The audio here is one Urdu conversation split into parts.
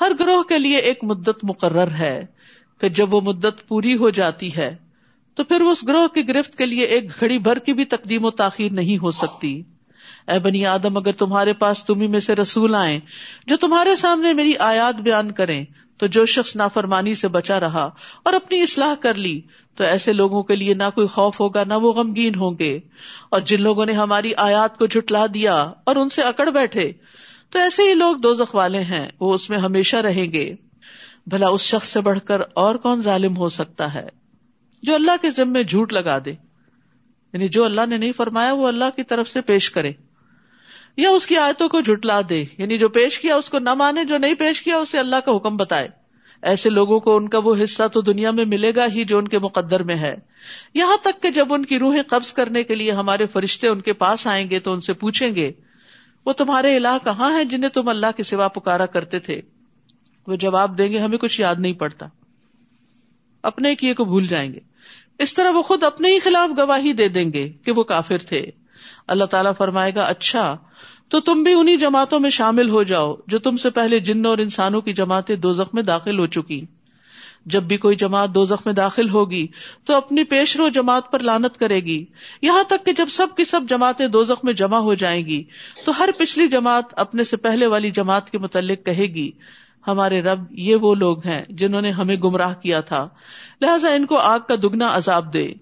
ہر گروہ کے لیے ایک مدت مقرر ہے پھر جب وہ مدت پوری ہو جاتی ہے، تو پھر اس گروہ کی گرفت کے لیے ایک گھڑی بھر کی بھی تقدیم و تاخیر نہیں ہو سکتی۔ اے بنی آدم، اگر تمہارے پاس تمہیں میں سے رسول آئے جو تمہارے سامنے میری آیات بیان کریں، تو جو شخص نافرمانی سے بچا رہا اور اپنی اصلاح کر لی، تو ایسے لوگوں کے لیے نہ کوئی خوف ہوگا نہ وہ غمگین ہوں گے۔ اور جن لوگوں نے ہماری آیات کو جھٹلا دیا اور ان سے اکڑ بیٹھے تو ایسے ہی لوگ دو والے ہیں، وہ اس میں ہمیشہ رہیں گے۔ بھلا اس شخص سے بڑھ کر اور کون ظالم ہو سکتا ہے؟ جو اللہ کے ذمے جھوٹ لگا دے۔ یعنی جو اللہ نے نہیں فرمایا، وہ اللہ کی طرف سے پیش کرے۔ یا اس کی آیتوں کو جھٹلا دے۔ یعنی جو پیش کیا، اس کو نہ مانے، جو نہیں پیش کیا، اسے اللہ کا حکم بتائے۔ ایسے لوگوں کو ان کا وہ حصہ تو دنیا میں ملے گا ہی جو ان کے مقدر میں ہے۔ یہاں تک کہ جب ان کی روحیں قبض کرنے کے لیے ہمارے فرشتے ان کے پاس آئیں گے تو ان سے پوچھیں گے وہ تمہارے الہ کہاں ہیں جنہیں تم اللہ کے سوا پکارا کرتے تھے؟ وہ جواب دیں گے، ہمیں کچھ یاد نہیں پڑتا۔ اپنے کیے کو بھول جائیں گے۔ اس طرح وہ خود اپنے ہی خلاف گواہی دے دیں گے کہ وہ کافر تھے۔ اللہ تعالیٰ فرمائے گا اچھا تو تم بھی انہیں جماعتوں میں شامل ہو جاؤ جو تم سے پہلے جن اور انسانوں کی جماعتیں دو میں داخل ہو چکی۔ جب بھی کوئی جماعت دو میں داخل ہوگی تو اپنی پیش رو جماعت پر لانت کرے گی۔ یہاں تک کہ جب سب کی سب جماعتیں دو میں جمع ہو جائیں گی تو ہر پچھلی جماعت اپنے سے پہلے والی جماعت کے متعلق کہے گی، ہمارے رب یہ وہ لوگ ہیں جنہوں نے ہمیں گمراہ کیا تھا۔ لہٰذا ان کو آگ کا دگنا عذاب دے۔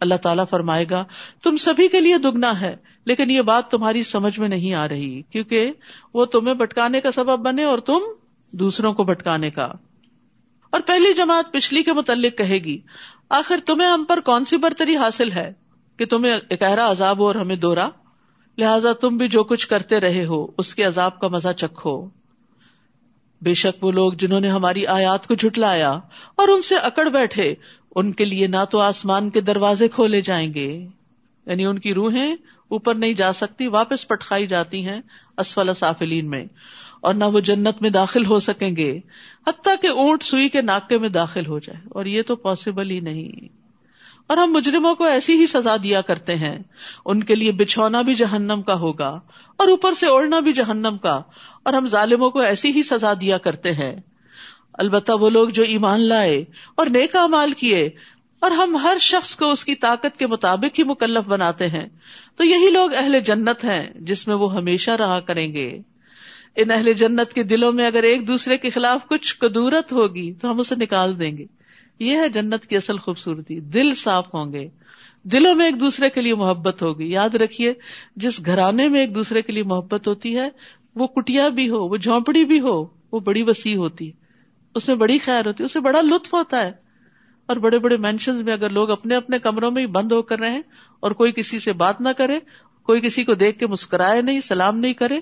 اللہ تعالیٰ فرمائے گا، تم سبھی کے لیے دگنا ہے، لیکن یہ بات تمہاری سمجھ میں نہیں آ رہی، کیونکہ وہ تمہیں بٹکانے کا سبب بنے اور تم دوسروں کو بٹکانے کا۔ اور پہلی جماعت پچھلی کے متعلق کہے گی، آخر تمہیں ہم پر کون سی برتری حاصل ہے کہ تمہیں اکہرا عذاب ہو اور ہمیں دورا لہذا تم بھی جو کچھ کرتے رہے ہو، اس کے عذاب کا مزہ چکھو۔ بے شک وہ لوگ جنہوں نے ہماری آیات کو جھٹلایا اور ان سے اکڑ بیٹھے، ان کے لیے نہ تو آسمان کے دروازے کھولے جائیں گے۔ یعنی ان کی روحیں اوپر نہیں جا سکتی، واپس پٹکھائی جاتی ہیں اسفل سافلین میں۔ اور نہ وہ جنت میں داخل ہو سکیں گے، حتیٰ کہ اونٹ سوئی کے ناکے میں داخل ہو جائے، اور یہ تو پاسبل ہی نہیں۔ اور ہم مجرموں کو ایسی ہی سزا دیا کرتے ہیں۔ ان کے لیے بچھونا بھی جہنم کا ہوگا، اور اوپر سے اوڑھنا بھی جہنم کا، اور ہم ظالموں کو ایسی ہی سزا دیا کرتے ہیں۔ البتہ وہ لوگ جو ایمان لائے اور نیکا مال کیے، اور ہم ہر شخص کو اس کی طاقت کے مطابق ہی مکلف بناتے ہیں۔ تو یہی لوگ اہل جنت ہیں جس میں وہ ہمیشہ رہا کریں گے۔ ان اہل جنت کے دلوں میں اگر ایک دوسرے کے خلاف کچھ قدورت ہوگی تو ہم اسے نکال دیں گے۔ یہ ہے جنت کی اصل خوبصورتی۔ دل صاف ہوں گے۔ دلوں میں ایک دوسرے کے لیے محبت ہوگی۔ یاد رکھیے، جس گھرانے میں ایک دوسرے کے لیے محبت ہوتی ہے، وہ کٹیا بھی ہو، وہ جھونپڑی بھی ہو، وہ بڑی وسیع ہوتی ہے۔ اس میں بڑی خیر ہوتی ہے اسے بڑا لطف ہوتا ہے۔ اور بڑے بڑے مینشن میں اگر لوگ اپنے اپنے کمروں میں ہی بند ہو کر رہے اور کوئی کسی سے بات نہ کرے، کوئی کسی کو دیکھ کے مسکرائے نہیں، سلام نہیں کرے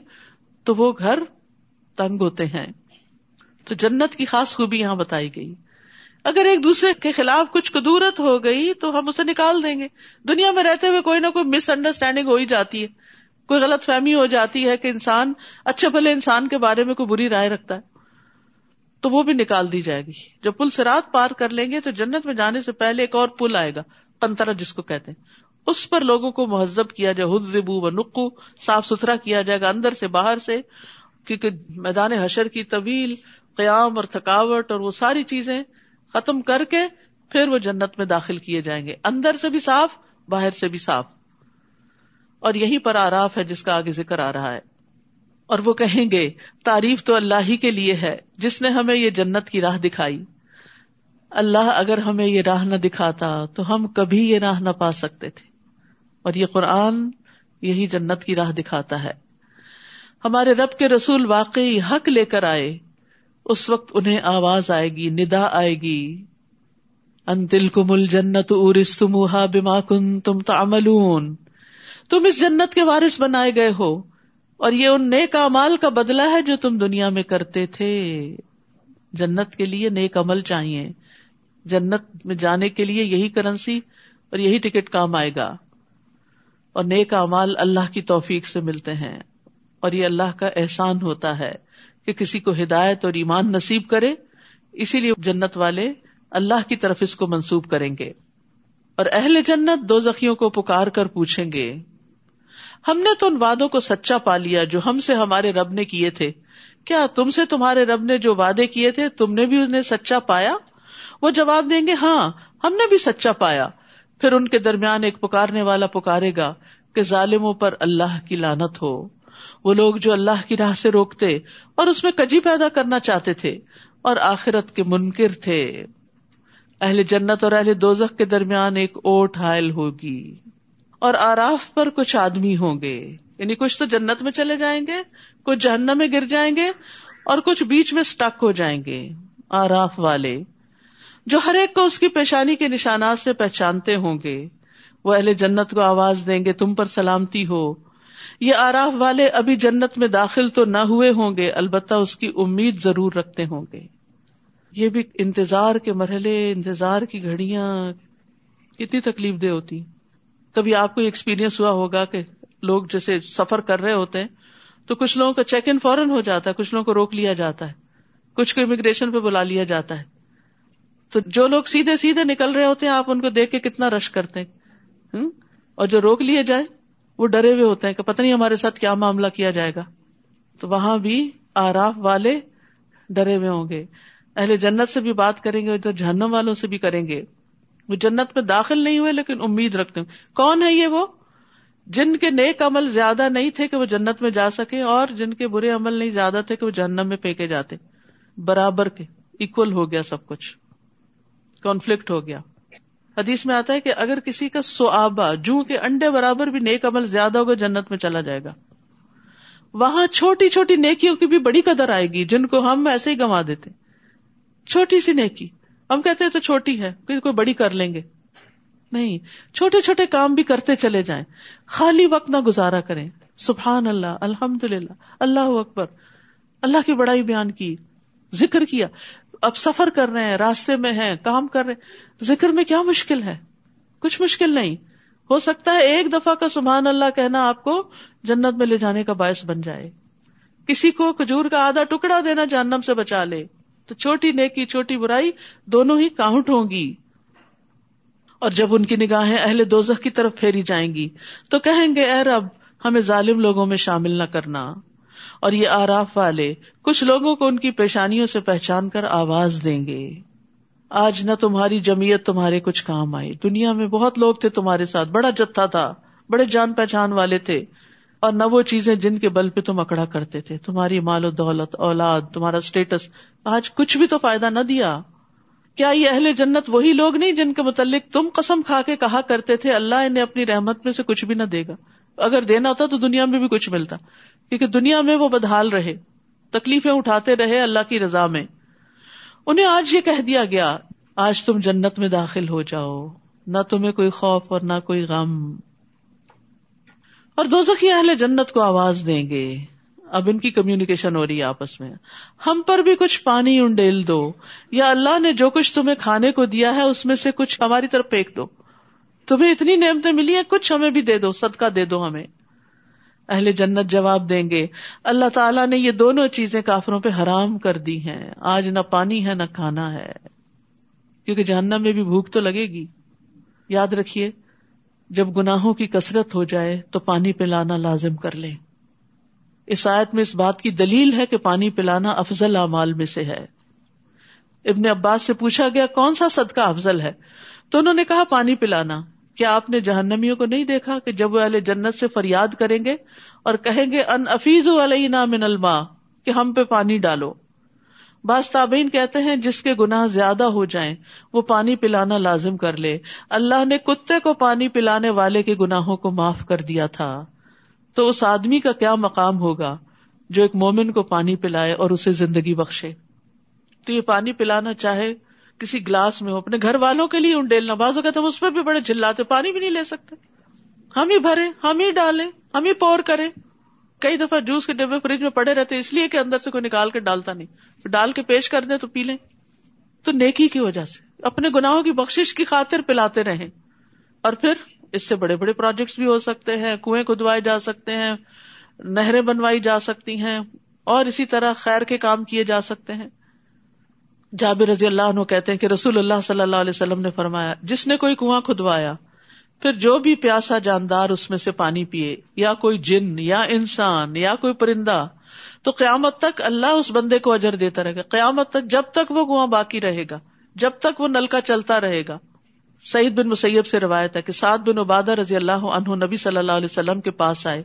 تو وہ گھر تنگ ہوتے ہیں۔ تو جنت کی خاص خوبی یہاں بتائی گئی۔ اگر ایک دوسرے کے خلاف کچھ قدورت ہو گئی تو ہم اسے نکال دیں گے۔ دنیا میں رہتے ہوئے کوئی نہ کوئی مس انڈرسٹینڈنگ ہو ہی جاتی ہے۔ کوئی غلط فہمی ہو جاتی ہے کہ انسان اچھے بھلے انسان کے بارے میں کوئی بری رائے رکھتا ہے۔ تو وہ بھی نکال دی جائے گی۔ جب پل سرات پار کر لیں گے تو جنت میں جانے سے پہلے ایک اور پل آئے گا کنترا جس کو کہتے ہیں۔ اس پر لوگوں کو مہذب کیا جائے حد زبو و نقو صاف ستھرا کیا جائے گا اندر سے باہر سے، کیونکہ میدان حشر کی طویل قیام اور تھکاوٹ اور وہ ساری چیزیں ختم کر کے پھر وہ جنت میں داخل کیے جائیں گے۔ اندر سے بھی صاف، باہر سے بھی صاف۔ اور یہی پر آراف ہے جس کا آگے ذکر آ رہا ہے۔ اور وہ کہیں گے، تعریف تو اللہ ہی کے لیے ہے، جس نے ہمیں یہ جنت کی راہ دکھائی۔ اللہ اگر ہمیں یہ راہ نہ دکھاتا تو ہم کبھی یہ راہ نہ پا سکتے تھے۔ اور یہ قرآن یہی جنت کی راہ دکھاتا ہے۔ ہمارے رب کے رسول واقعی حق لے کر آئے۔ اس وقت انہیں آواز آئے گی، ندا آئے گی۔ ان تل کمل جنت ارس تمہا بما کن تم تعملون۔ تم اس جنت کے وارث بنائے گئے ہو اور یہ ان نیک امال کا بدلہ ہے جو تم دنیا میں کرتے تھے۔ جنت کے لیے نیک عمل چاہیے۔ جنت میں جانے کے لیے یہی کرنسی اور یہی ٹکٹ کام آئے گا۔ اور نیک امال اللہ کی توفیق سے ملتے ہیں۔ اور یہ اللہ کا احسان ہوتا ہے کہ کسی کو ہدایت اور ایمان نصیب کرے، اسی لیے جنت والے اللہ کی طرف اس کو منسوب کریں گے۔ اور اہل جنت دو زخیوں کو پکار کر پوچھیں گے، ہم نے تو ان وادوں کو سچا پا لیا جو ہم سے ہمارے رب نے کیے تھے۔ کیا تم سے تمہارے رب نے جو وعدے کیے تھے، تم نے بھی انہیں سچا پایا؟ وہ جواب دیں گے ہاں ہم نے بھی سچا پایا۔ پھر ان کے درمیان ایک پکارنے والا پکارے گا۔ کہ ظالموں پر اللہ کی لانت ہو۔ وہ لوگ جو اللہ کی راہ سے روکتے اور اس میں کجی پیدا کرنا چاہتے تھے اور آخرت کے منکر تھے۔ اہل جنت اور اہل دوزخ کے درمیان ایک اوٹ حائل ہوگی اور آراف پر کچھ آدمی ہوں گے۔ یعنی کچھ تو جنت میں چلے جائیں گے، کچھ جہنم میں گر جائیں گے اور کچھ بیچ میں اسٹک ہو جائیں گے۔ آراف والے جو ہر ایک کو اس کی پیشانی کے نشانات سے پہچانتے ہوں گے۔ وہ اہل جنت کو آواز دیں گے، تم پر سلامتی ہو۔ یہ آراف والے ابھی جنت میں داخل تو نہ ہوئے ہوں گے، البتہ اس کی امید ضرور رکھتے ہوں گے۔ یہ بھی انتظار کے مرحلے، انتظار کی گھڑیاں، کتنی تکلیف دہ ہوتی۔ کبھی آپ کو ایکسپیرئنس ہوا ہوگا کہ لوگ جیسے سفر کر رہے ہوتے ہیں، تو کچھ لوگوں کا چیک ان فوراً ہو جاتا ہے، کچھ لوگوں کو روک لیا جاتا ہے۔ کچھ کو امیگریشن پہ بلا لیا جاتا ہے۔ تو جو لوگ سیدھے سیدھے نکل رہے ہوتے ہیں، آپ ان کو دیکھ کے کتنا رش کرتے ہیں۔ اور جو روک لیے جائے وہ ڈرے ہوئے ہوتے ہیں کہ پتہ نہیں ہمارے ساتھ کیا معاملہ کیا جائے گا۔ تو وہاں بھی آراف والے ڈرے ہوئے ہوں گے۔ اہل جنت سے بھی بات کریں گے ادھر جہنم والوں سے بھی کریں گے۔ وہ جنت میں داخل نہیں ہوئے لیکن امید رکھتے ہیں۔ کون ہے یہ وہ؟ جن کے نیک عمل زیادہ نہیں تھے کہ وہ جنت میں جا سکے اور جن کے برے عمل نہیں زیادہ تھے کہ وہ جہنم میں پھینکے جاتے۔ برابر کے اکول ہو گیا سب کچھ۔ کانفلکٹ ہو گیا۔ حدیث میں آتا ہے کہ اگر کسی کا سوآبا جو کے انڈے برابر بھی نیک عمل زیادہ ہوگا جنت میں چلا جائے گا۔ وہاں چھوٹی چھوٹی نیکیوں کی بھی بڑی قدر آئے گی جن کو ہم ایسے ہی گنوا دیتے۔ چھوٹی سی نیکی۔ ہم کہتے ہیں تو چھوٹی ہے کوئی بڑی کر لیں گے۔ نہیں، چھوٹے چھوٹے کام بھی کرتے چلے جائیں۔ خالی وقت نہ گزارا کریں۔ سبحان اللہ الحمد للہ اللہ اکبر۔ اللہ کی بڑائی بیان کی، ذکر کیا۔ اب سفر کر رہے ہیں، راستے میں ہیں، کام کر رہے ہیں۔ ذکر میں کیا مشکل ہے؟ کچھ مشکل نہیں۔ ہو سکتا ہے ایک دفعہ کا سبحان اللہ کہنا آپ کو جنت میں لے جانے کا باعث بن جائے۔ کسی کو کھجور کا آدھا ٹکڑا دینا جہنم سے بچا لے۔ تو چھوٹی نیکی، چھوٹی برائی دونوں ہی کاؤنٹ ہوں گی۔ اور جب ان کی نگاہیں اہل دوزخ کی طرف پھیری جائیں گی تو کہیں گے، اے رب، ہمیں ظالم لوگوں میں شامل نہ کرنا۔ اور یہ آراف والے کچھ لوگوں کو ان کی پیشانیوں سے پہچان کر آواز دیں گے۔ آج نہ تمہاری جمیت تمہارے کچھ کام آئی دنیا میں بہت لوگ تھے تمہارے ساتھ۔ بڑا جتھا تھا۔ بڑے جان پہچان والے تھے۔ اور نہ وہ چیزیں جن کے بل پہ تم اکڑا کرتے تھے۔ تمہاری مال و دولت، اولاد، تمہارا اسٹیٹس آج کچھ بھی تو فائدہ نہ دیا۔ کیا یہ اہل جنت وہی لوگ نہیں جن کے متعلق تم قسم کھا کے کہا کرتے تھے، اللہ انہیں اپنی رحمت میں سے کچھ بھی نہ دے گا۔ اگر دینا ہوتا تو دنیا میں بھی کچھ ملتا۔ کیونکہ دنیا میں وہ بدحال رہے، تکلیفیں اٹھاتے رہے اللہ کی رضا میں۔ انہیں آج یہ کہہ دیا گیا، آج تم جنت میں داخل ہو جاؤ، نہ تمہیں کوئی خوف اور نہ کوئی غم۔ اور دو اہل جنت کو آواز دیں گے۔ اب ان کی کمیونیکیشن ہو رہی ہے آپس میں۔ ہم پر بھی کچھ پانی انڈیل دو، یا اللہ نے جو کچھ تمہیں کھانے کو دیا ہے، اس میں سے کچھ ہماری طرف پھینک دو۔ تمہیں اتنی نعمتیں ملی ہیں، کچھ ہمیں بھی دے دو، صدقہ دے دو ہمیں۔ اہل جنت جواب دیں گے۔ اللہ تعالیٰ نے یہ دونوں چیزیں کافروں پہ حرام کر دی ہیں۔ آج نہ پانی ہے نہ کھانا ہے۔ کیونکہ جہنم میں بھی بھوک تو لگے گی۔ یاد رکھیے، جب گناہوں کی کثرت ہو جائے تو پانی پلانا لازم کر لیں۔ اس آیت میں اس بات کی دلیل ہے کہ پانی پلانا افضل اعمال میں سے ہے۔ ابن عباس سے پوچھا گیا، کون سا صدقہ افضل ہے؟ تو انہوں نے کہا، پانی پلانا۔ کیا آپ نے جہنمیوں کو نہیں دیکھا کہ جب وہ اہل جنت سے فریاد کریں گے اور کہیں گے، ان افیز علیہ من الما کہ ہم پہ پانی ڈالو۔ بعض تابعین کہتے ہیں، جس کے گناہ زیادہ ہو جائیں، وہ پانی پلانا لازم کر لے۔ اللہ نے کتے کو پانی پلانے والے کے گناہوں کو معاف کر دیا تھا۔ تو اس آدمی کا کیا مقام ہوگا جو ایک مومن کو پانی پلائے اور اسے زندگی بخشے؟ تو یہ پانی پلانا چاہے کسی گلاس میں ہو، اپنے گھر والوں کے لیے انڈیلنا بازو کہتے اس پہ بھی بڑے چلاتے پانی بھی نہیں لے سکتے۔ ہم ہی بھرے ہم ہی ڈالیں، ہم ہی پور کریں۔ کئی دفعہ جوس کے ڈبے فریج میں پڑے رہتے، اس لیے کہ اندر سے کوئی نکال کے ڈالتا نہیں۔ ڈال کے پیش کر دیں تو پی لیں۔ تو نیکی کی وجہ سے، اپنے گناہوں کی بخش کی خاطر پلاتے رہیں۔ اور پھر اس سے بڑے بڑے پروجیکٹس بھی ہو سکتے ہیں، کنویں کھدوائے جا سکتے ہیں، نہریں بنوائی جا سکتی ہیں، اور اسی طرح خیر کے کام کیے جا سکتے ہیں۔ جابر رضی اللہ عنہ کہتے ہیں کہ رسول اللہ صلی اللہ علیہ وسلم نے فرمایا، جس نے کوئی کنواں کھدوایا، پھر جو بھی پیاسا جاندار اس میں سے پانی پیے، یا کوئی جن، یا انسان، یا کوئی پرندہ، تو قیامت تک اللہ اس بندے کو اجر دیتا رہے گا۔ قیامت تک جب تک وہ کنواں باقی رہے گا، جب تک وہ نلکا چلتا رہے گا۔ سعید بن مسیب سے روایت ہے کہ سعد بن عبادہ رضی اللہ عنہ نبی صلی اللہ علیہ وسلم کے پاس آئے،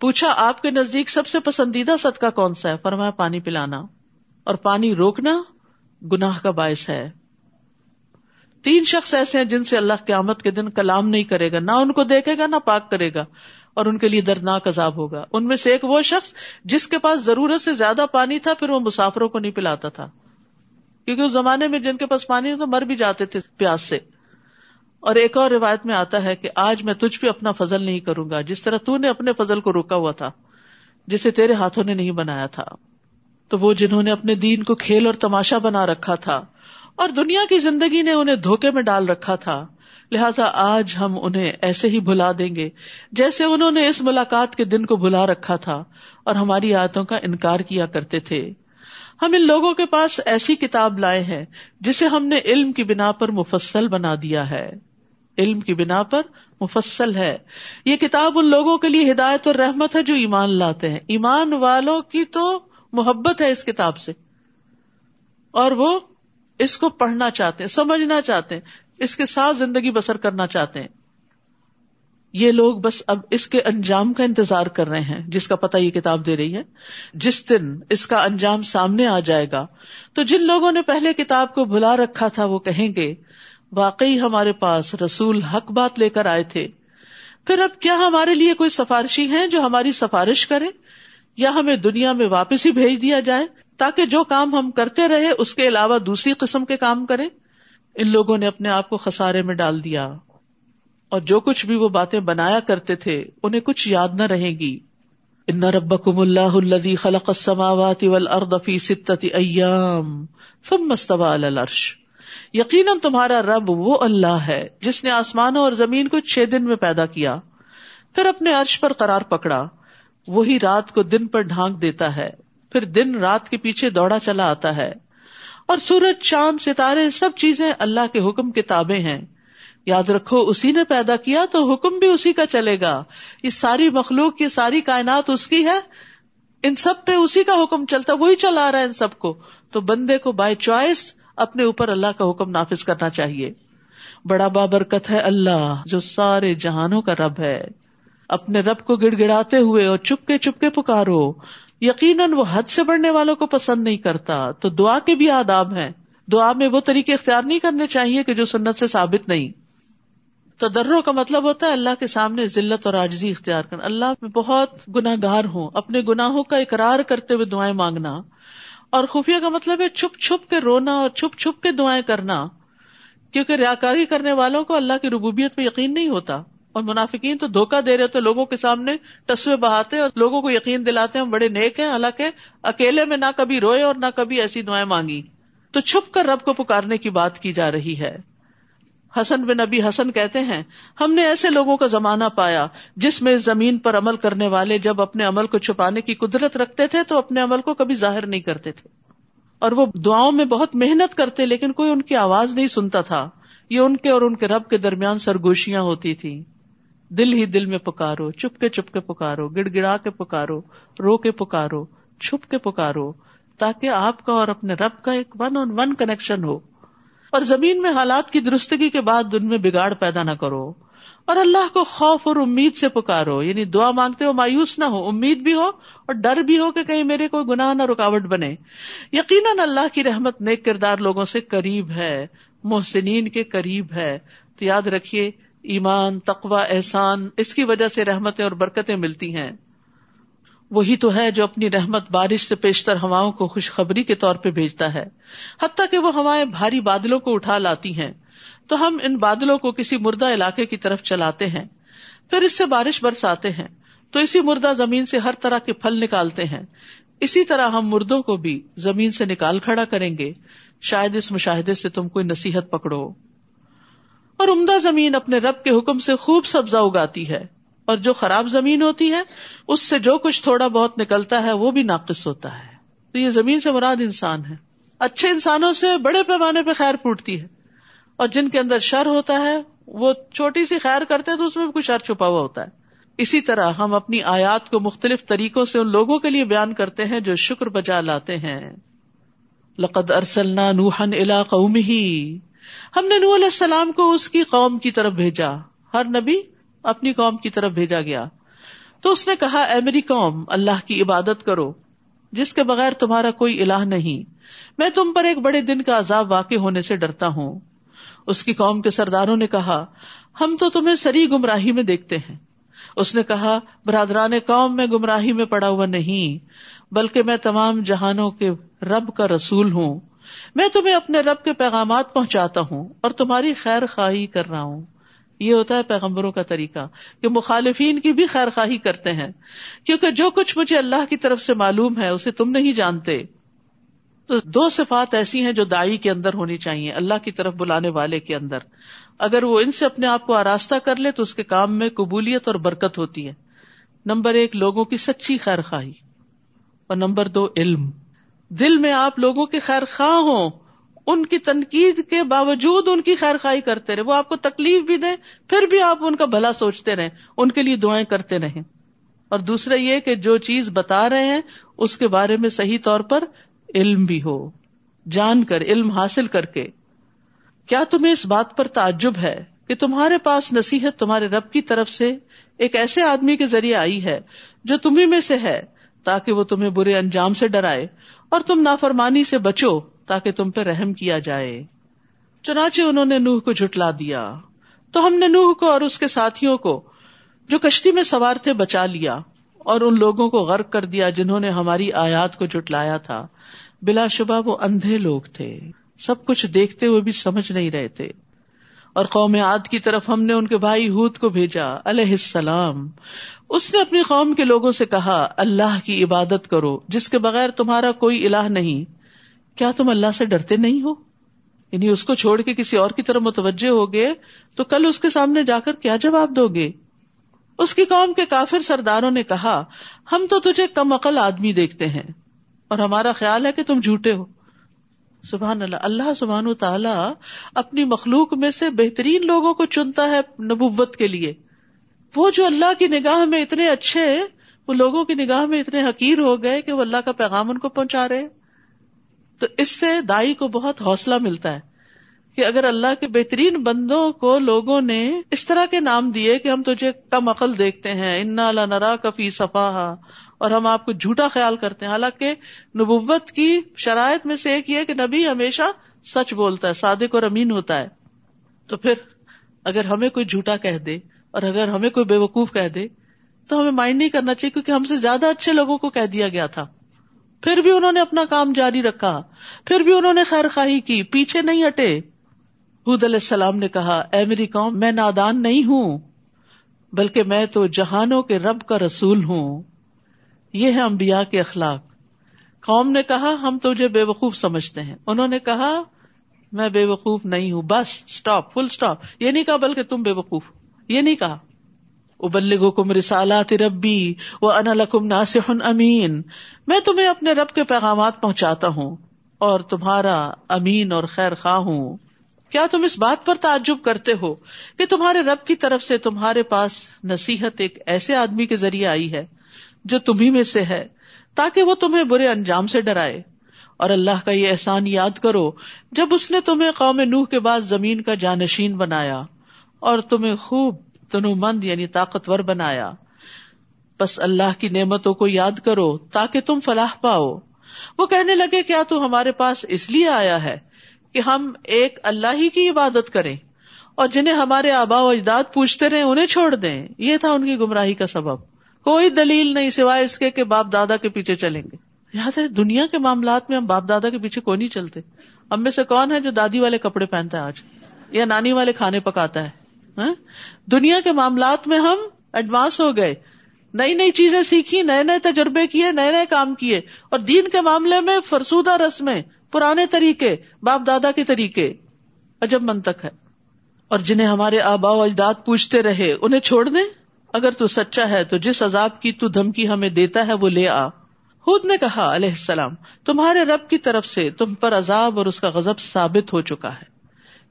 پوچھا، آپ کے نزدیک سب سے پسندیدہ صدقہ کون سا ہے؟ فرمایا، پانی پلانا اور پانی روکنا گناہ کا باعث ہے۔ تین شخص ایسے ہیں جن سے اللہ قیامت کے دن کلام نہیں کرے گا، نہ ان کو دیکھے گا، نہ پاک کرے گا، اور ان کے لیے دردناک عذاب ہوگا۔ ان میں سے ایک وہ شخص جس کے پاس ضرورت سے زیادہ پانی تھا، پھر وہ مسافروں کو نہیں پلاتا تھا۔ کیونکہ اس زمانے میں جن کے پاس پانی تو مر بھی جاتے تھے پیاس سے۔ اور ایک اور روایت میں آتا ہے کہ آج میں تجھ پہ اپنا فضل نہیں کروں گا، جس طرح تو نے اپنے فضل کو روکا ہوا تھا، جسے تیرے ہاتھوں نے نہیں بنایا تھا۔ تو وہ جنہوں نے اپنے دین کو کھیل اور تماشا بنا رکھا تھا اور دنیا کی زندگی نے انہیں دھوکے میں ڈال رکھا تھا، لہذا آج ہم انہیں ایسے ہی بھلا دیں گے جیسے انہوں نے اس ملاقات کے دن کو بھلا رکھا تھا اور ہماری آیتوں کا انکار کیا کرتے تھے۔ ہم ان لوگوں کے پاس ایسی کتاب لائے ہیں جسے ہم نے علم کی بنا پر مفصل بنا دیا ہے۔ علم کی بنا پر مفصل ہے۔ یہ کتاب ان لوگوں کے لیے ہدایت اور رحمت ہے جو ایمان لاتے ہیں۔ ایمان والوں کی تو محبت ہے اس کتاب سے اور وہ اس کو پڑھنا چاہتے ہیں، سمجھنا چاہتے ہیں، اس کے ساتھ زندگی بسر کرنا چاہتے ہیں۔ یہ لوگ بس اب اس کے انجام کا انتظار کر رہے ہیں، جس کا پتہ یہ کتاب دے رہی ہے۔ جس دن اس کا انجام سامنے آ جائے گا، تو جن لوگوں نے پہلے کتاب کو بلا رکھا تھا، وہ کہیں گے، واقعی ہمارے پاس رسول حق بات لے کر آئے تھے۔ پھر اب کیا ہمارے لیے کوئی سفارشی ہے جو ہماری سفارش کرے؟ یا ہمیں دنیا میں واپس ہی بھیج دیا جائے تاکہ جو کام ہم کرتے رہے اس کے علاوہ دوسری قسم کے کام کریں۔ ان لوگوں نے اپنے آپ کو خسارے میں ڈال دیا۔ اور جو کچھ بھی وہ باتیں بنایا کرتے تھے، انہیں کچھ یاد نہ رہے گی۔ ان ربکم اللہ الذی خلق السماوات والارض فی ستۃ ایام ثم استوى علی العرش۔ یقیناً تمہارا رب وہ اللہ ہے جس نے آسمانوں اور زمین کو چھ دن میں پیدا کیا، پھر اپنے عرش پر قرار پکڑا۔ وہی رات کو دن پر ڈھانک دیتا ہے، پھر دن رات کے پیچھے دوڑا چلا آتا ہے۔ اور سورج چاند ستارے، سب چیزیں اللہ کے حکم کتابیں ہیں۔ یاد رکھو، اسی نے پیدا کیا تو حکم بھی اسی کا چلے گا۔ یہ ساری مخلوق، یہ ساری کائنات اس کی ہے۔ ان سب پہ اسی کا حکم چلتا، وہی چلا رہا ہے ان سب کو۔ تو بندے کو بائی چوائس اپنے اوپر اللہ کا حکم نافذ کرنا چاہیے۔ بڑا بابرکت ہے اللہ جو سارے جہانوں کا رب ہے۔ اپنے رب کو گڑ گڑاتے ہوئے اور چپکے چپکے پکارو۔ یقیناً وہ حد سے بڑھنے والوں کو پسند نہیں کرتا۔ تو دعا کے بھی آداب ہیں۔ دعا میں وہ طریقے اختیار نہیں کرنے چاہیے کہ جو سنت سے ثابت نہیں۔ تو دروں کا مطلب ہوتا ہے اللہ کے سامنے ذلت اور آجزی اختیار کرنا۔ اللہ میں بہت گناہ گار ہوں۔ اپنے گناہوں کا اقرار کرتے ہوئے دعائیں مانگنا۔ اور خفیہ کا مطلب ہے چھپ چھپ کے رونا اور چھپ چھپ کے دعائیں کرنا۔ کیونکہ ریاکاری کرنے والوں کو اللہ کی ربوبیت پہ یقین نہیں ہوتا۔ اور منافقین تو دھوکا دے رہے تو لوگوں کے سامنے ٹسوے بہاتے اور لوگوں کو یقین دلاتے ہیں بڑے نیک ہیں، حالانکہ اکیلے میں نہ کبھی روئے اور نہ کبھی ایسی دعائیں مانگی۔ تو چھپ کر رب کو پکارنے کی بات کی جا رہی ہے۔ حسن بن نبی حسن کہتے ہیں، ہم نے ایسے لوگوں کا زمانہ پایا جس میں زمین پر عمل کرنے والے جب اپنے عمل کو چھپانے کی قدرت رکھتے تھے تو اپنے عمل کو کبھی ظاہر نہیں کرتے تھے۔ اور وہ دعاؤں میں بہت محنت کرتے، لیکن کوئی ان کی آواز نہیں سنتا تھا۔ یہ ان کے اور ان کے رب کے درمیان سرگوشیاں ہوتی تھی دل ہی دل میں پکارو چپ کے چپ کے پکارو گڑ گڑا کے پکارو، رو کے پکارو، چھپ کے پکارو، تاکہ آپ کا اور اپنے رب کا ایک ون آن ون کنیکشن ہو۔ اور زمین میں حالات کی درستگی کے بعد ان میں بگاڑ پیدا نہ کرو۔ اور اللہ کو خوف اور امید سے پکارو۔ یعنی دعا مانگتے ہو، مایوس نہ ہو، امید بھی ہو اور ڈر بھی ہو کہ کہیں میرے کوئی گناہ نہ رکاوٹ بنے۔ یقیناً اللہ کی رحمت نیک کردار لوگوں سے قریب ہے، محسنین کے قریب ہے۔ تو یاد رکھیے ایمان تقوا احسان، اس کی وجہ سے رحمتیں اور برکتیں ملتی ہیں۔ وہی تو ہے جو اپنی رحمت بارش سے پیشتر ہواؤں کو خوشخبری کے طور پہ بھیجتا ہے۔ حتیٰ کہ وہ ہوائیں بھاری بادلوں کو اٹھا لاتی ہیں۔ تو ہم ان بادلوں کو کسی مردہ علاقے کی طرف چلاتے ہیں۔ پھر اس سے بارش برساتے ہیں۔ تو اسی مردہ زمین سے ہر طرح کے پھل نکالتے ہیں۔ اسی طرح ہم مردوں کو بھی زمین سے نکال کھڑا کریں گے۔ شاید اس مشاہدے سے تم کوئی نصیحت پکڑو۔ اور عمدہ زمین اپنے رب کے حکم سے خوب سبزہ اگاتی ہے۔ اور جو خراب زمین ہوتی ہے، اس سے جو کچھ تھوڑا بہت نکلتا ہے، وہ بھی ناقص ہوتا ہے۔ تو یہ زمین سے مراد انسان ہے۔ اچھے انسانوں سے بڑے پیمانے پہ خیر پھوٹتی ہے۔ اور جن کے اندر شر ہوتا ہے، وہ چھوٹی سی خیر کرتے ہیں تو اس میں بھی کچھ شر چھپا ہوا ہوتا ہے۔ اسی طرح ہم اپنی آیات کو مختلف طریقوں سے ان لوگوں کے لیے بیان کرتے ہیں جو شکر بجا لاتے ہیں۔ لقد ارسلنا نوحن الا قومه ہم نے نوح علیہ السلام کو اس کی قوم کی طرف بھیجا۔ ہر نبی اپنی قوم کی طرف بھیجا گیا۔ تو اس نے کہا، اے میری قوم، اللہ کی عبادت کرو، جس کے بغیر تمہارا کوئی الہ نہیں۔ میں تم پر ایک بڑے دن کا عذاب واقع ہونے سے ڈرتا ہوں۔ اس کی قوم کے سرداروں نے کہا، ہم تو تمہیں سری گمراہی میں دیکھتے ہیں۔ اس نے کہا، برادران قوم، میں گمراہی میں پڑا ہوا نہیں، بلکہ میں تمام جہانوں کے رب کا رسول ہوں۔ میں تمہیں اپنے رب کے پیغامات پہنچاتا ہوں اور تمہاری خیر خواہی کر رہا ہوں۔ یہ ہوتا ہے پیغمبروں کا طریقہ کہ مخالفین کی بھی خیر خواہی کرتے ہیں۔ کیونکہ جو کچھ مجھے اللہ کی طرف سے معلوم ہے، اسے تم نہیں جانتے۔ تو دو صفات ایسی ہیں جو دائی کے اندر ہونی چاہیے، اللہ کی طرف بلانے والے کے اندر۔ اگر وہ ان سے اپنے آپ کو آراستہ کر لے، تو اس کے کام میں قبولیت اور برکت ہوتی ہے۔ نمبر ایک، لوگوں کی سچی خیر خواہی۔ اور نمبر دو، علم۔ دل میں آپ لوگوں کے خیر خواہ ہوں، ان کی تنقید کے باوجود ان کی خیر خواہ کرتے رہے۔ وہ آپ کو تکلیف بھی دیں، پھر بھی آپ ان کا بھلا سوچتے رہیں، ان کے لیے دعائیں کرتے رہیں۔ اور دوسرا یہ کہ جو چیز بتا رہے ہیں، اس کے بارے میں صحیح طور پر علم بھی ہو، جان کر، علم حاصل کر کے۔ کیا تمہیں اس بات پر تعجب ہے کہ تمہارے پاس نصیحت تمہارے رب کی طرف سے ایک ایسے آدمی کے ذریعے آئی ہے جو تمہیں میں سے ہے، تاکہ وہ تمہیں برے انجام سے ڈرائے۔ اور تم نافرمانی سے بچو تاکہ تم پہ رحم کیا جائے۔ چنانچہ انہوں نے نوح کو جھٹلا دیا۔ تو ہم نے نوح کو اور اس کے ساتھیوں کو جو کشتی میں سوار تھے بچا لیا اور ان لوگوں کو غرق کر دیا جنہوں نے ہماری آیات کو جٹلایا تھا۔ بلا شبہ وہ اندھے لوگ تھے۔ سب کچھ دیکھتے ہوئے بھی سمجھ نہیں رہے تھے۔ اور قوم عاد کی طرف ہم نے ان کے بھائی ہود کو بھیجا، علیہ السلام۔ اس نے اپنی قوم کے لوگوں سے کہا، اللہ کی عبادت کرو، جس کے بغیر تمہارا کوئی الہ نہیں۔ کیا تم اللہ سے ڈرتے نہیں ہو؟ یعنی اس کو چھوڑ کے کسی اور کی طرف متوجہ ہو گئے، تو کل اس کے سامنے جا کر کیا جواب دو گے؟ اس کی قوم کے کافر سرداروں نے کہا، ہم تو تجھے کم عقل آدمی دیکھتے ہیں، اور ہمارا خیال ہے کہ تم جھوٹے ہو۔ سبحان اللہ اللہ سبحان تعالیٰ اپنی مخلوق میں سے بہترین لوگوں کو چنتا ہے نبوت کے لیے۔ وہ جو اللہ کی نگاہ میں اتنے اچھے، وہ لوگوں کی نگاہ میں اتنے حقیر ہو گئے کہ وہ اللہ کا پیغام ان کو پہنچا رہے تو اس سے دائی کو بہت حوصلہ ملتا ہے کہ اگر اللہ کے بہترین بندوں کو لوگوں نے اس طرح کے نام دیے کہ ہم تجھے کم عقل دیکھتے ہیں، انا نرا کفی صفا اور ہم آپ کو جھوٹا خیال کرتے ہیں۔ حالانکہ نبوت کی شرائط میں سے ایک یہ کہ نبی ہمیشہ سچ بولتا ہے، صادق اور امین ہوتا ہے۔ تو پھر اگر ہمیں کوئی جھوٹا کہہ دے اور اگر ہمیں کوئی بے وقوف کہہ دے، تو ہمیں مائنڈ نہیں کرنا چاہیے کیونکہ ہم سے زیادہ اچھے لوگوں کو کہہ دیا گیا تھا۔ پھر بھی انہوں نے اپنا کام جاری رکھا، پھر بھی انہوں نے خیر خواہی کی، پیچھے نہیں ہٹے۔ حد علیہ السلام نے کہا، اے میری قوم، میں نادان نہیں ہوں، بلکہ میں تو جہانوں کے رب کا رسول ہوں۔ یہ ہے امبیا کے اخلاق۔ قوم نے کہا، ہم تجھے بے وقوف سمجھتے ہیں۔ انہوں نے کہا، میں بے وقوف نہیں ہوں۔ بس اسٹاپ فل اسٹاپ یہ نہیں کہا بلکہ تم بے وقوف یہ نہیں کہا۔ ابلغ کم رسالات ربی وہ ان ناصح امین۔ میں تمہیں اپنے رب کے پیغامات پہنچاتا ہوں اور تمہارا امین اور خیر خواہ ہوں۔ کیا تم اس بات پر تعجب کرتے ہو کہ تمہارے رب کی طرف سے تمہارے پاس نصیحت ایک ایسے آدمی کے ذریعے آئی ہے جو تمہیں میں سے ہے، تاکہ وہ تمہیں برے انجام سے ڈرائے۔ اور اللہ کا یہ احسان یاد کرو، جب اس نے تمہیں قوم نوح کے بعد زمین کا جانشین بنایا اور تمہیں خوب تنو مند یعنی طاقتور بنایا۔ بس اللہ کی نعمتوں کو یاد کرو تاکہ تم فلاح پاؤ۔ وہ کہنے لگے، کیا تو ہمارے پاس اس لیے آیا ہے کہ ہم ایک اللہ ہی کی عبادت کریں اور جنہیں ہمارے آبا و اجداد پوچھتے رہے انہیں چھوڑ دیں۔ یہ تھا ان کی گمراہی کا سبب۔ کوئی دلیل نہیں سوائے اس کے کہ باپ دادا کے پیچھے چلیں گے۔ یاد ہے دنیا کے معاملات میں ہم باپ دادا کے پیچھے کوئی نہیں چلتے۔ ہم میں سے کون ہے جو دادی والے کپڑے پہنتا ہے آج؟ یا نانی والے کھانے پکاتا ہے؟ ہاں؟ دنیا کے معاملات میں ہم ایڈوانس ہو گئے۔ نئی نئی چیزیں سیکھی، نئے نئے تجربے کیے، نئے نئے کام کیے۔ اور دین کے معاملے میں فرسودہ رسمیں پرانے طریقے، باپ دادا کے طریقے۔ عجب منتق ہے۔ اور جنہیں ہمارے آبا و اجداد پوچھتے رہے، انہیں چھوڑ دیں اگر تو سچا ہے تو جس عذاب کی تو دھمکی ہمیں دیتا ہے وہ لے آ۔ خود نے کہا، علیہ السلام، تمہارے رب کی طرف سے تم پر عذاب اور اس کا غزب ثابت ہو چکا ہے۔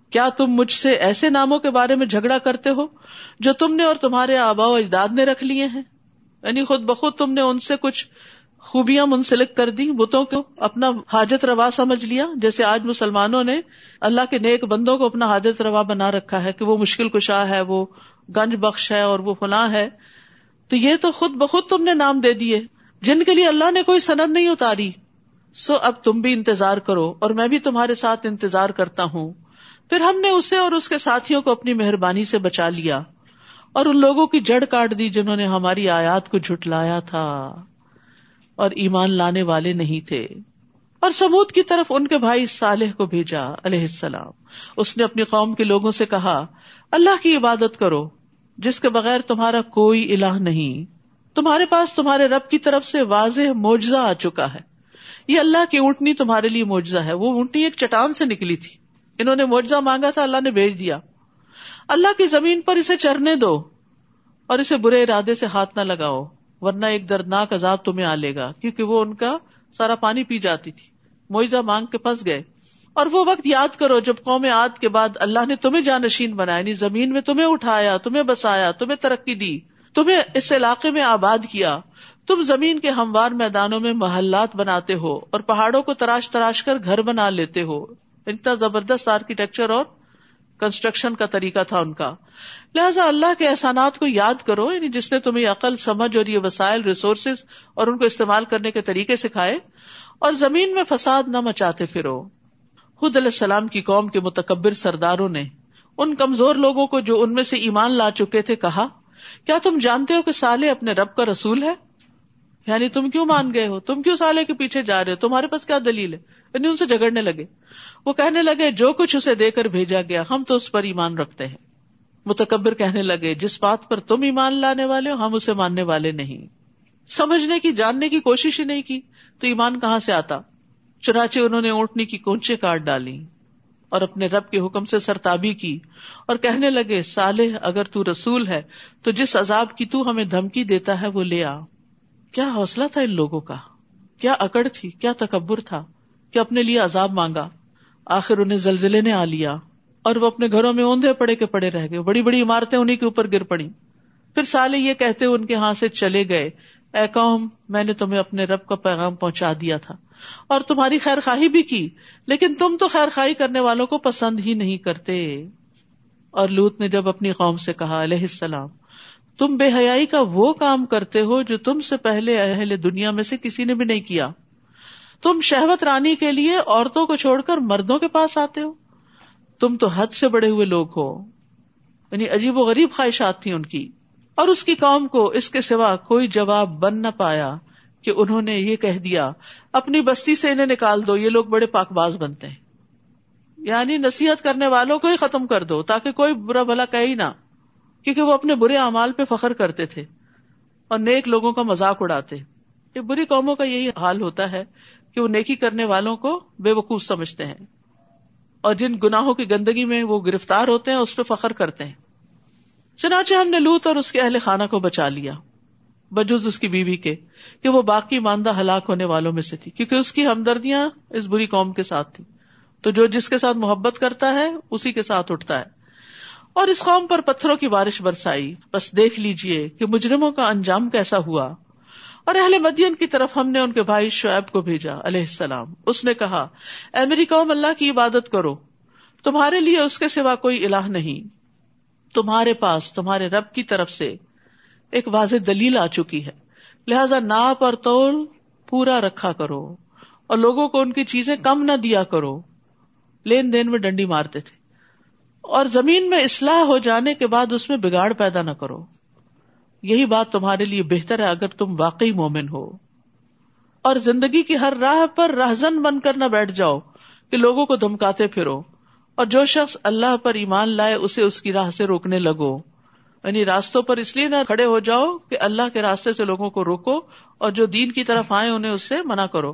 کیا تم مجھ سے ایسے ناموں کے بارے میں جھگڑا کرتے ہو جو تم نے اور تمہارے آبا و اجداد نے رکھ لیے ہیں؟ یعنی خود بخود تم نے ان سے کچھ خوبیاں منسلک کر دی بتوں کو اپنا حاجت روا سمجھ لیا؟ جیسے آج مسلمانوں نے اللہ کے نیک بندوں کو اپنا حاجت روا بنا رکھا ہے کہ وہ مشکل کشا ہے، وہ گنج بخش ہے اور وہ فلاں ہے، تو یہ تو خود بخود تم نے نام دے دیے۔ جن کے لیے اللہ نے کوئی سند نہیں اتاری۔ سو اب تم بھی انتظار کرو اور میں بھی تمہارے ساتھ انتظار کرتا ہوں۔ پھر ہم نے اسے اور اس کے ساتھیوں کو اپنی مہربانی سے بچا لیا۔ اور ان لوگوں کی جڑ کاٹ دی جنہوں نے ہماری آیات کو جھٹلایا تھا۔ اور ایمان لانے والے نہیں تھے۔ اور سمود کی طرف ان کے بھائی صالح کو بھیجا علیہ السلام۔ اس نے اپنی قوم کے لوگوں سے کہا، اللہ کی عبادت کرو۔ جس کے بغیر تمہارا کوئی الہ نہیں۔ تمہارے پاس تمہارے رب کی طرف سے واضح معجزہ آ چکا ہے۔ یہ اللہ کی اونٹنی تمہارے لیے معجزہ ہے۔ وہ اونٹنی ایک چٹان سے نکلی تھی۔ انہوں نے معجزہ مانگا تھا، اللہ نے بھیج دیا۔ اللہ کی زمین پر اسے چرنے دو اور اسے برے ارادے سے ہاتھ نہ لگاؤ، ورنہ ایک دردناک عذاب تمہیں آ لے گا، کیونکہ وہ ان کا سارا پانی پی جاتی تھی۔ معجزہ مانگ کے پھنس گئے۔ اور وہ وقت یاد کرو جب قوم آد کے بعد اللہ نے تمہیں جانشین بنایا یعنی زمین میں تمہیں اٹھایا، تمہیں بسایا، تمہیں ترقی دی، تمہیں اس علاقے میں آباد کیا۔ تم زمین کے ہموار میدانوں میں محلات بناتے ہو اور پہاڑوں کو تراش تراش کر گھر بنا لیتے ہو۔ اتنا زبردست آرکیٹیکچر اور کنسٹرکشن کا طریقہ تھا ان کا۔ لہٰذا اللہ کے احسانات کو یاد کرو یعنی جس نے تمہیں عقل، سمجھ اور یہ وسائل ریسورسز اور ان کو استعمال کرنے کے طریقے سکھائے اور زمین میں فساد نہ مچاتے پھرو۔ خود علیہ السلام کی قوم کے متکبر سرداروں نے ان کمزور لوگوں کو جو ان میں سے ایمان لا چکے تھے کہا، کیا تم جانتے ہو کہ سالے اپنے رب کا رسول ہے؟ یعنی تم کیوں مان گئے ہو؟ تم کیوں سالے کے پیچھے جا رہے ہو؟ تمہارے پاس کیا دلیل ہے؟ یعنی ان سے جگڑنے لگے۔ وہ کہنے لگے، جو کچھ اسے دے کر بھیجا گیا، ہم تو اس پر ایمان رکھتے ہیں۔ متکبر کہنے لگے، جس بات پر تم ایمان لانے والے ہو، ہم اسے ماننے والے نہیں۔ سمجھنے کی، جاننے کی کوشش ہی نہیں کی، تو ایمان کہاں سے آتا؟ چنانچہ انہوں نے اونٹنی کی کونچے کاٹ ڈالی اور اپنے رب کے حکم سے سرتابی کی اور کہنے لگے سالح اگر تو رسول ہے، تو جس عذاب کی تو ہمیں دھمکی دیتا ہے، وہ لے آ۔ کیا حوصلہ تھا ان لوگوں کا؟ کیا اکڑ تھی؟ کیا تکبر تھا؟ کہ اپنے لیے عذاب مانگا۔ آخر انہیں زلزلے نے آ لیا اور وہ اپنے گھروں میں اوندے پڑے کے پڑے رہ گئے۔ بڑی بڑی عمارتیں انہیں کے اوپر گر پڑی پھر سالے یہ کہتے ان کے ہاں سے چلے گئے، اے قوم، میں نے تمہیں اپنے رب کا پیغام پہنچا دیا تھا۔ اور تمہاری خیر خواہی بھی کی، لیکن تم تو خیر خواہی کرنے والوں کو پسند ہی نہیں کرتے۔ اور لوت نے جب اپنی قوم سے کہا، علیہ السلام، تم بے حیائی کا وہ کام کرتے ہو جو تم سے پہلے اہل دنیا میں سے کسی نے بھی نہیں کیا۔ تم شہوت رانی کے لیے عورتوں کو چھوڑ کر مردوں کے پاس آتے ہو۔ تم تو حد سے بڑے ہوئے لوگ ہو۔ یعنی عجیب و غریب خواہشات تھی ان کی۔ اور اس کی قوم کو اس کے سوا کوئی جواب بن نہ پایا۔ کہ انہوں نے یہ کہہ دیا، اپنی بستی سے انہیں نکال دو، یہ لوگ بڑے پاک باز بنتے ہیں۔ یعنی نصیحت کرنے والوں کو ہی ختم کر دو، تاکہ کوئی برا بھلا کہ ہی نہ، کیونکہ وہ اپنے برے اعمال پہ فخر کرتے تھے اور نیک لوگوں کا مذاق اڑاتے۔ یہ بری قوموں کا یہی حال ہوتا ہے کہ وہ نیکی کرنے والوں کو بے وقوف سمجھتے ہیں۔ اور جن گناہوں کی گندگی میں وہ گرفتار ہوتے ہیں، اس پہ فخر کرتے ہیں۔ چنانچہ ہم نے لوت اور اس کے اہل خانہ کو بچا لیا۔ بجوز اس کی بیوی کے، کہ وہ باقی ماندہ ہلاک ہونے والوں میں سے تھی، کیونکہ اس کی ہمدردیاں اس بری قوم کے ساتھ تھی تو جو جس کے ساتھ محبت کرتا ہے، اسی کے ساتھ اٹھتا ہے۔ اور اس قوم پر پتھروں کی بارش برسائی۔ بس دیکھ لیجیے کہ مجرموں کا انجام کیسا ہوا۔ اور اہل مدین کی طرف ہم نے ان کے بھائی شعیب کو بھیجا، علیہ السلام۔ اس نے کہا، اے میری قوم، اللہ کی عبادت کرو۔ تمہارے لیے اس کے سوا کوئی الہ نہیں۔ تمہارے پاس، تمہارے رب کی طرف سے ایک واضح دلیل آ چکی ہے۔ لہذا ناپ اور تول پورا رکھا کرو اور لوگوں کو ان کی چیزیں کم نہ دیا کرو۔ لین دین میں ڈنڈی مارتے تھے۔ اور زمین میں اصلاح ہو جانے کے بعد اس میں بگاڑ پیدا نہ کرو۔ یہی بات تمہارے لیے بہتر ہے اگر تم واقعی مومن ہو۔ اور زندگی کی ہر راہ پر رہزن بن کر نہ بیٹھ جاؤ کہ لوگوں کو دھمکاتے پھرو اور جو شخص اللہ پر ایمان لائے اسے اس کی راہ سے روکنے لگو۔ یعنی راستوں پر اس لیے نہ کھڑے ہو جاؤ کہ اللہ کے راستے سے لوگوں کو روکو اور جو دین کی طرف آئے انہیں اس سے منع کرو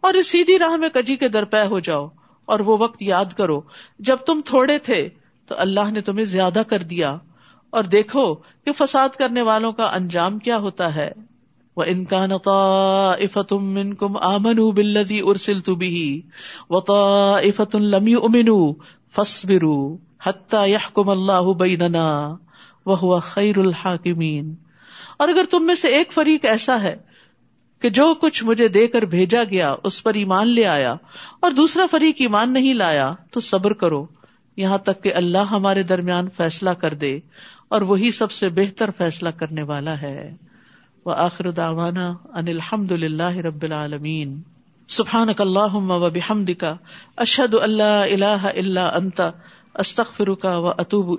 اور اس سیدھی راہ میں کجی کے درپے ہو جاؤ اور وہ وقت یاد کرو جب تم تھوڑے تھے تو اللہ نے تمہیں زیادہ کر دیا اور دیکھو کہ فساد کرنے والوں کا انجام کیا ہوتا ہے۔ وہ انکان کم آمن بلدی ارسل تو بھی وہ افت لمی امین فصبرو حتیٰ یحکم اللہ بیننا وہ خیر الحاکمین۔ اور اگر تم میں سے ایک فریق ایسا ہے کہ جو کچھ مجھے دے کر بھیجا گیا، اس پر ایمان لے آیا اور دوسرا فریق ایمان نہیں لایا، تو صبر کرو۔ یہاں تک کہ اللہ ہمارے درمیان فیصلہ کر دے اور وہی سب سے بہتر فیصلہ کرنے والا ہے۔ وہ آخر داوانا ان الحمد للہ رب العالمین۔ سبحان اللہ و بحمد کا اشد اللہ اللہ اللہ انتا استخ فرکا و اطوب